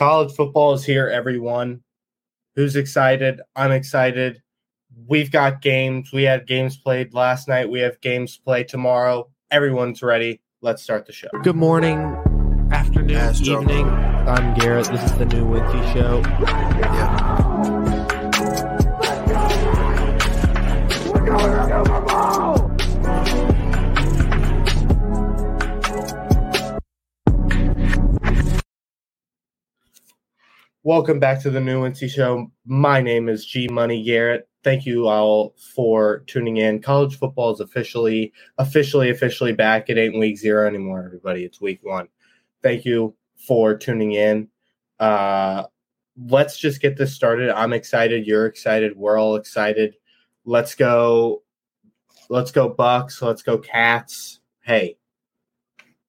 College football is here, everyone. Who's excited? I'm excited. We've got games. We had games played last night. We have games played tomorrow. Everyone's ready. Let's start the show. Good morning, afternoon, Astro. evening. I'm Garrett. This is the new Wincy Show. Yeah. Welcome back to the New Wincy Show. My name is G Money Garrett. Thank you all for tuning in. College football is officially, officially, officially back. It ain't week zero anymore, everybody. It's week one. Thank you for tuning in. Uh, let's just get this started. I'm excited. You're excited. We're all excited. Let's go. Let's go Bucks. Let's go Cats. Hey,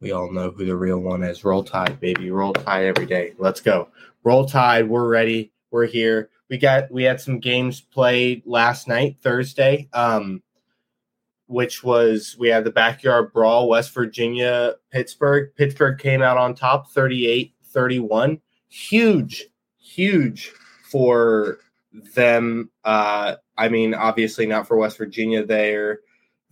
we all know who the real one is. Roll Tide, baby. Roll Tide every day. Let's go. Roll Tide. We're ready. We're here. We got we had some games played last night, Thursday. Um, which was we had the backyard brawl, West Virginia, Pittsburgh. Pittsburgh came out on top 38-31. Huge, huge for them. Uh, I mean, obviously not for West Virginia. Their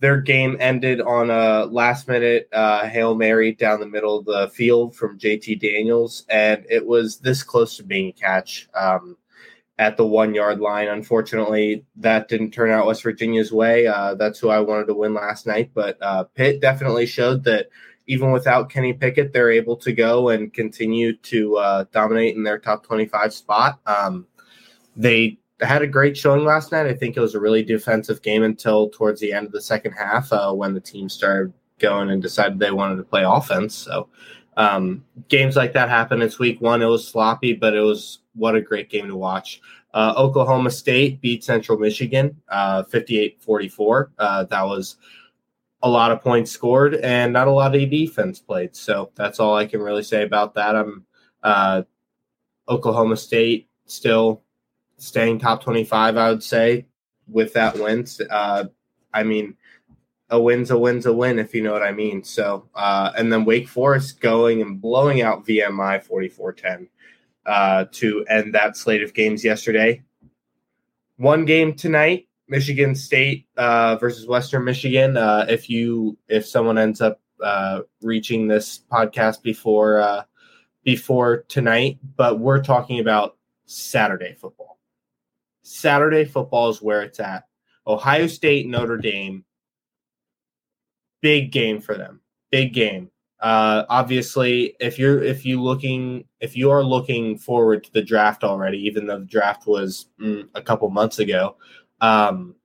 their game ended on a last minute uh, hail mary down the middle of the field from JT Daniels, and it was this close to being a catch um, at the one yard line. Unfortunately, that didn't turn out West Virginia's way. Uh, that's who I wanted to win last night, but uh, Pitt definitely showed that even without Kenny Pickett, they're able to go and continue to uh, dominate in their top 25 spot. Um, they had a great showing last night. I think it was a really defensive game until towards the end of the second half uh, when the team started going and decided they wanted to play offense. So um, games like that happen. It's week one. It was sloppy, but it was what a great game to watch. Uh, Oklahoma State beat Central Michigan uh, 44. Uh, that was a lot of points scored and not a lot of defense played. So that's all I can really say about that. I'm uh, Oklahoma State still staying top 25, I would say, with that win. Uh, I mean, a win's a win's a win, if you know what I mean. So, uh, and then Wake Forest going and blowing out VMI 44 10 uh, to end that slate of games yesterday. One game tonight, Michigan State uh, versus Western Michigan. Uh, if you if someone ends up uh, reaching this podcast before before tonight, but we're talking about Saturday football. Saturday football is where it's at. Ohio State, Notre Dame. Big game for them. Big game. Uh, obviously, if you're if you looking if you are looking forward to the draft already, even though the draft was mm, a couple months ago, um,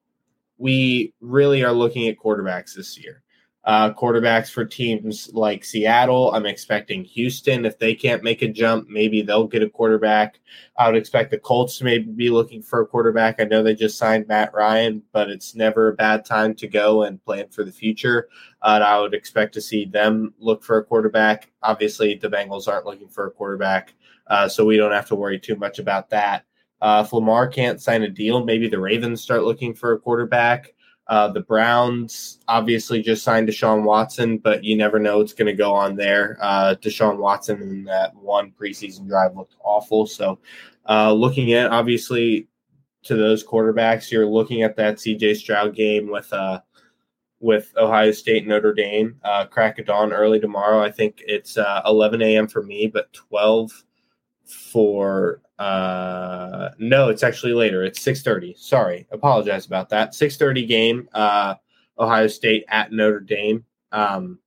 we really are looking at quarterbacks this year. Uh, quarterbacks for teams like Seattle. I'm expecting Houston. If they can't make a jump, maybe they'll get a quarterback. I would expect the Colts to maybe be looking for a quarterback. I know they just signed Matt Ryan, but it's never a bad time to go and plan for the future. Uh, I would expect to see them look for a quarterback. Obviously, the Bengals aren't looking for a quarterback, uh, so we don't have to worry too much about that. Uh, if Lamar can't sign a deal, maybe the Ravens start looking for a quarterback. Uh, the Browns obviously just signed Deshaun Watson, but you never know what's going to go on there. Uh, Deshaun Watson in that one preseason drive looked awful. So, uh, looking at obviously to those quarterbacks, you're looking at that CJ Stroud game with uh, with Ohio State and Notre Dame. Uh, crack of dawn early tomorrow. I think it's uh, 11 a.m. for me, but 12 for uh no it's actually later. It's 6:30 sorry. Apologize about that. 6:30 game uh Ohio State at Notre Dame. Um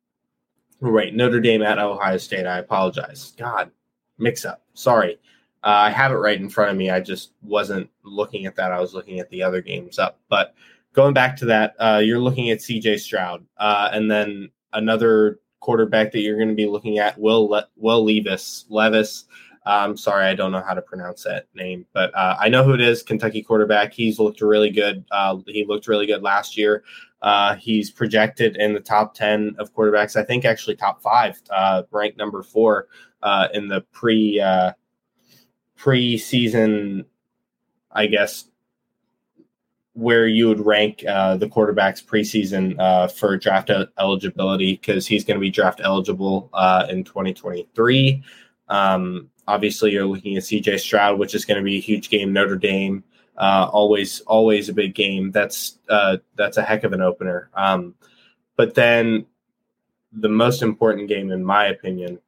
right Notre Dame at Ohio State. I apologize. God mix up. Sorry. Uh, I have it right in front of me. I just wasn't looking at that. I was looking at the other games up. But going back to that uh you're looking at CJ Stroud uh and then another quarterback that you're going to be looking at Will Le- Will Levis Levis I'm sorry, I don't know how to pronounce that name, but uh, I know who it is. Kentucky quarterback. He's looked really good. Uh, he looked really good last year. Uh, he's projected in the top ten of quarterbacks. I think actually top five, uh, ranked number four uh, in the pre uh, preseason. I guess where you would rank uh, the quarterbacks preseason uh, for draft eligibility because he's going to be draft eligible uh, in 2023. Um, obviously, you're looking at CJ Stroud, which is going to be a huge game. Notre Dame, uh, always always a big game. That's uh, that's a heck of an opener. Um, but then the most important game, in my opinion,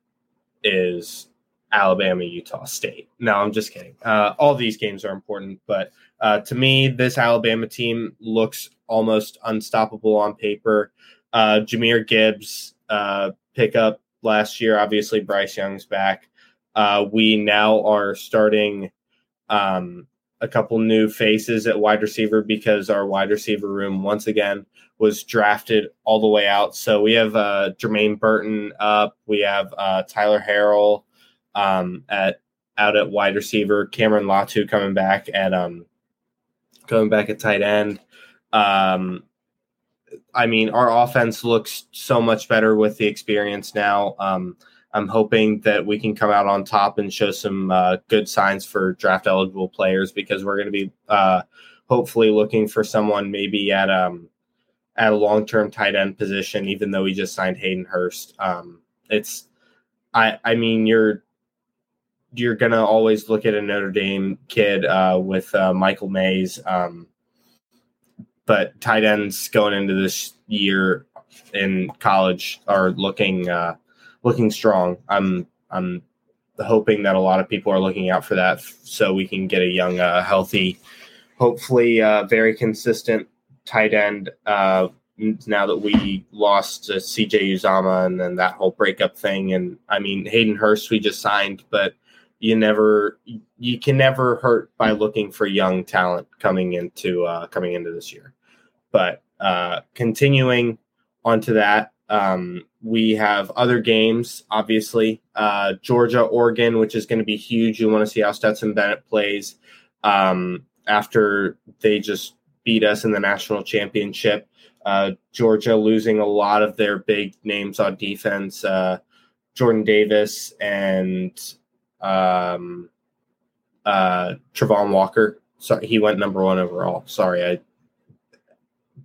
is Alabama, Utah State. No, I'm just kidding. Uh, all these games are important, but uh, to me, this Alabama team looks almost unstoppable on paper. Uh, Jahmyr Gibbs uh, pickup last year. Obviously, Bryce Young's back. Uh, we now are starting um, a couple new faces at wide receiver because our wide receiver room once again was drafted all the way out. So we have uh, Jermaine Burton up. We have uh, Tyler Harrell um, at out at wide receiver. Cameron Latu coming back at um, coming back at tight end. Um, I mean, our offense looks so much better with the experience now. Um, I'm hoping that we can come out on top and show some uh, good signs for draft eligible players because we're going to be uh, hopefully looking for someone maybe at um at a long term tight end position. Even though we just signed Hayden Hurst, um, it's I I mean you're you're gonna always look at a Notre Dame kid uh, with uh, Michael Mayer, um, but tight ends going into this year in college are looking. Looking strong. I'm I'm hoping that a lot of people are looking out for that, so we can get a young, uh, healthy, hopefully uh, very consistent tight end. Uh, now that we lost uh, CJ Uzomah and then that whole breakup thing, and I mean Hayden Hurst we just signed, but you never you can never hurt by looking for young talent coming into uh, coming into this year. But uh, continuing onto that, um, we have other games, obviously. Uh, Georgia, Oregon, which is going to be huge. You want to see how Stetson Bennett plays um, after they just beat us in the national championship. Uh, Georgia losing a lot of their big names on defense. Uh, Jordan Davis and um, uh, Travon Walker. So he went number one overall. Sorry, I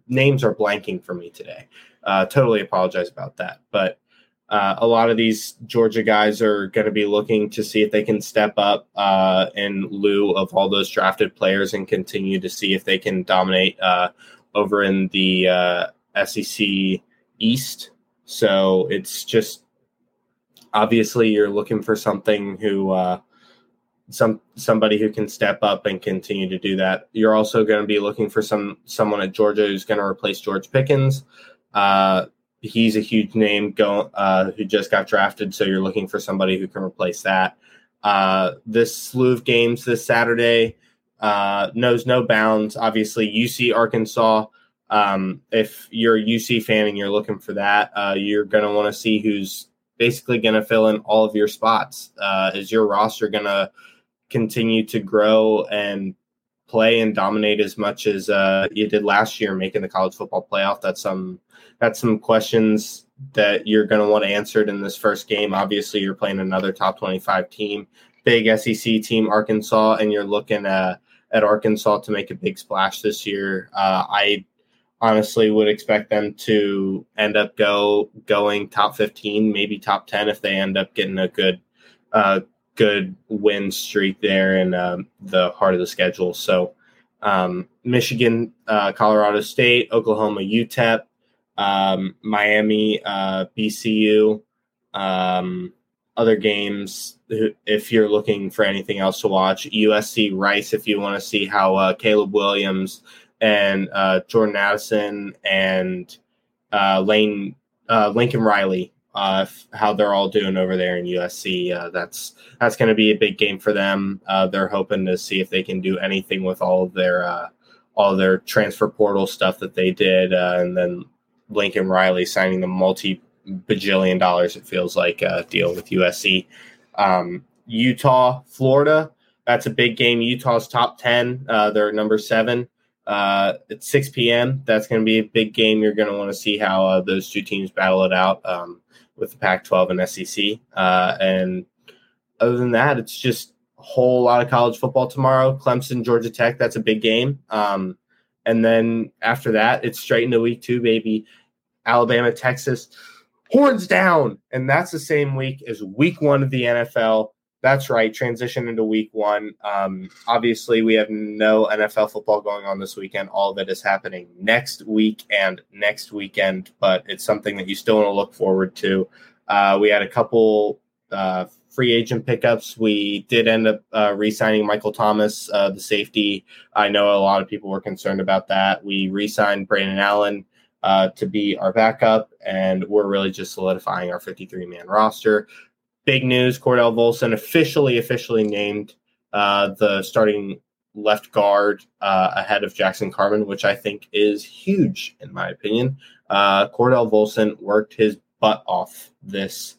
names are blanking for me today. Uh, totally apologize about that. But uh, a lot of these Georgia guys are going to be looking to see if they can step up uh, in lieu of all those drafted players and continue to see if they can dominate uh, over in the uh, SEC East. So it's just obviously you're looking for something who uh, some somebody who can step up and continue to do that. You're also going to be looking for some someone at Georgia who's going to replace George Pickens. Uh, he's a huge name go, uh, who just got drafted, so you're looking for somebody who can replace that. Uh, this slew of games this Saturday uh, knows no bounds. Obviously, UC Arkansas. Um, if you're a UC fan and you're looking for that, uh, you're going to want to see who's basically going to fill in all of your spots. Uh, is your roster going to continue to grow and play and dominate as much as uh, you did last year, making the college football playoff? That's some that's some questions that you're going to want answered in this first game. Obviously, you're playing another top 25 team, big SEC team, Arkansas, and you're looking at, at Arkansas to make a big splash this year. Uh, I honestly would expect them to end up go going top 15, maybe top 10 if they end up getting a good uh, good win streak there in um, the heart of the schedule. So um, Michigan, uh, Colorado State, Oklahoma, UTEP, um, Miami, uh, BCU, um, other games. If you're looking for anything else to watch, USC Rice. If you want to see how uh, Caleb Williams and uh, Jordan Addison and uh, Lane uh, Lincoln Riley, uh, how they're all doing over there in USC. That's that's going to be a big game for them. they're hoping to see if they can do anything with all of their all their transfer portal stuff that they did, and then Lincoln Riley signing the multi bajillion dollars, it feels like, a deal with USC. Um, Utah, Florida, that's a big game. Utah's top 10, uh, they're number seven. Uh, at 6 p.m., that's going to be a big game. You're going to want to see how uh, those two teams battle it out um, with the Pac 12 and SEC. Uh, and other than that, it's just a whole lot of college football tomorrow. Clemson, Georgia Tech, that's a big game. Um, and then after that, it's straight into week two, baby. Alabama, Texas, horns down. And that's the same week as week one of the NFL. That's right. Transition into week one. Um, obviously, we have no NFL football going on this weekend. All of it is happening next week and next weekend, but it's something that you still want to look forward to. Uh, we had a couple uh, free agent pickups. We did end up uh, re signing Michael Thomas, uh, the safety. I know a lot of people were concerned about that. We re signed Brandon Allen. Uh, to be our backup, and we're really just solidifying our 53 man roster big news Cordell Volson officially, officially named uh, the starting left guard uh, ahead of Jackson Carman, which I think is huge in my opinion. Uh, Cordell Volson worked his butt off this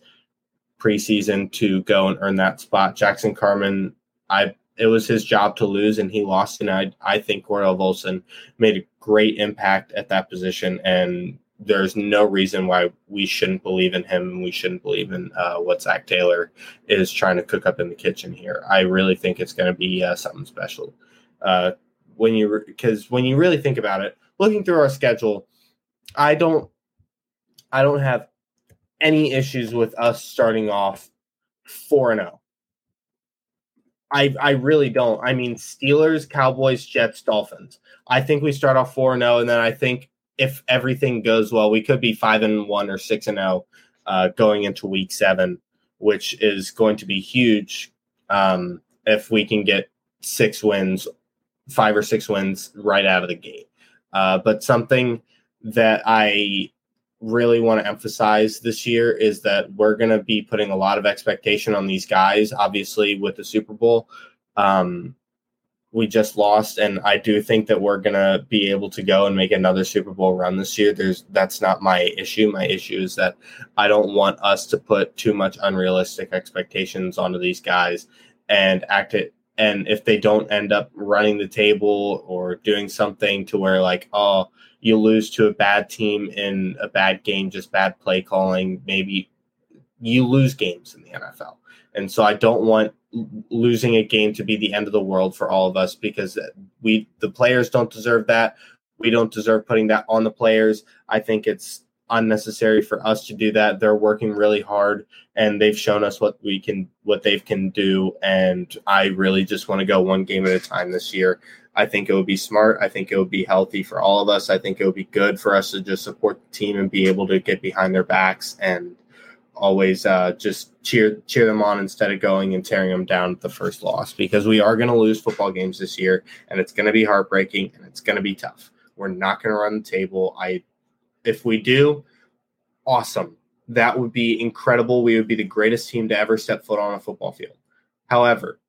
preseason to go and earn that spot. Jackson Carman, I it was his job to lose and he lost, and I I think Cordell Volson made a great impact at that position and there's no reason why we shouldn't believe in him and we shouldn't believe in uh, what Zac Taylor is trying to cook up in the kitchen here. I really think it's going to be uh, something special. Uh, when you because when you really think about it, looking through our schedule, I don't I don't have any issues with us starting off four and zero. Oh. I I really don't. I mean, Steelers, Cowboys, Jets, Dolphins. I think we start off four and zero, oh, and then I think if everything goes well, we could be five and one or six and zero oh, uh, going into week seven, which is going to be huge um, if we can get six wins, five or six wins right out of the gate. Uh, but something that I really want to emphasize this year is that we're going to be putting a lot of expectation on these guys, obviously, with the Super Bowl. Um, we just lost and i do think that we're going to be able to go and make another super bowl run this year there's that's not my issue my issue is that i don't want us to put too much unrealistic expectations onto these guys and act it and if they don't end up running the table or doing something to where like oh you lose to a bad team in a bad game just bad play calling maybe you lose games in the nfl and so i don't want losing a game to be the end of the world for all of us because we the players don't deserve that. We don't deserve putting that on the players. I think it's unnecessary for us to do that. They're working really hard and they've shown us what we can what they can do and I really just want to go one game at a time this year. I think it would be smart. I think it would be healthy for all of us. I think it would be good for us to just support the team and be able to get behind their backs and always uh, just cheer cheer them on instead of going and tearing them down at the first loss because we are going to lose football games this year and it's going to be heartbreaking and it's going to be tough. We're not going to run the table. I if we do, awesome. That would be incredible. We would be the greatest team to ever step foot on a football field. However,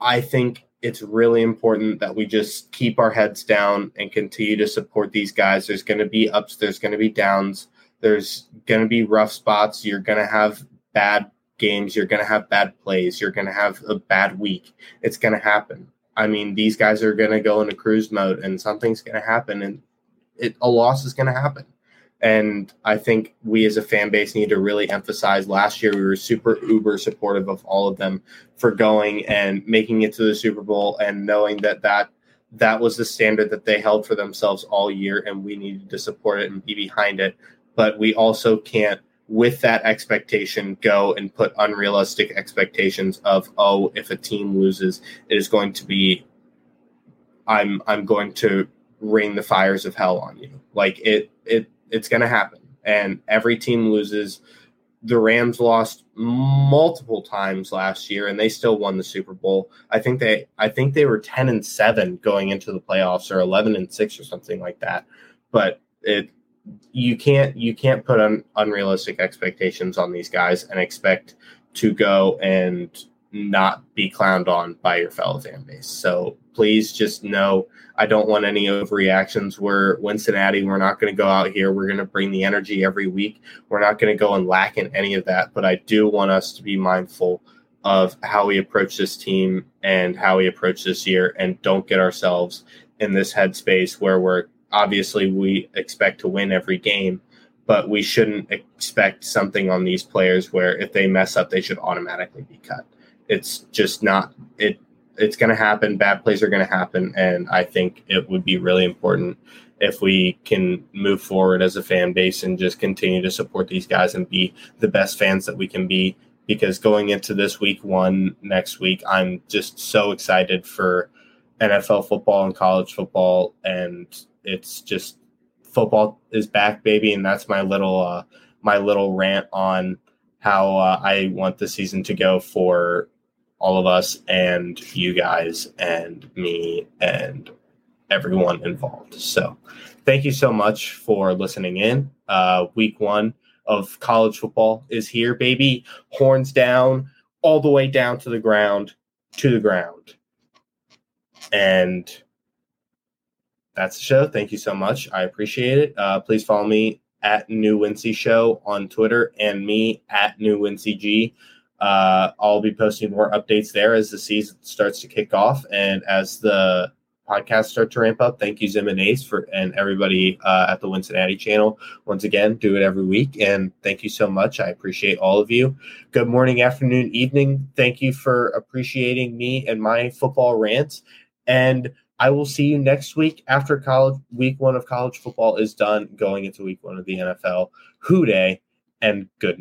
I think it's really important that we just keep our heads down and continue to support these guys. There's going to be ups, there's going to be downs there's going to be rough spots. You're going to have bad games. You're going to have bad plays. You're going to have a bad week. It's going to happen. I mean, these guys are going to go into cruise mode and something's going to happen and it, a loss is going to happen. And I think we as a fan base need to really emphasize last year we were super uber supportive of all of them for going and making it to the Super Bowl and knowing that that that was the standard that they held for themselves all year and we needed to support it and be behind it but we also can't with that expectation go and put unrealistic expectations of oh if a team loses it is going to be i'm i'm going to rain the fires of hell on you. Like it it it's going to happen. And every team loses. The rams lost multiple times last year and they still won the super bowl. I think they i think they were 10 and 7 going into the playoffs or 11 and 6 or something like that. But it you can't you can't put un, unrealistic expectations on these guys and expect to go and not be clowned on by your fellow fan base. So please just know I don't want any overreactions. We're Cincinnati. We're not going to go out here. We're going to bring the energy every week. We're not going to go and lack in any of that. But I do want us to be mindful of how we approach this team and how we approach this year and don't get ourselves in this headspace where we're obviously we expect to win every game, but we shouldn't expect something on these players where if they mess up, they should automatically be cut. It's just not it. It's going to happen. Bad plays are going to happen, and I think it would be really important if we can move forward as a fan base and just continue to support these guys and be the best fans that we can be because going into this week one next week, I'm just so excited for NFL football and college football, and it's just football is back, baby, and that's my little uh, my little rant on how uh, I want the season to go for all of us and you guys and me and everyone involved. So, thank you so much for listening in. Uh, week one of college football is here, baby. Horns down, all the way down to the ground, to the ground. And that's the show. Thank you so much. I appreciate it. Uh, please follow me at New Wincy Show on Twitter and me at New Wincy G. Uh, I'll be posting more updates there as the season starts to kick off and as the podcasts start to ramp up. Thank you, Zim and Ace, for and everybody uh, at the Wincinnati channel. Once again, do it every week, and thank you so much. I appreciate all of you. Good morning, afternoon, evening. Thank you for appreciating me and my football rants. And I will see you next week after college week one of college football is done, going into week one of the NFL. Who Dey and good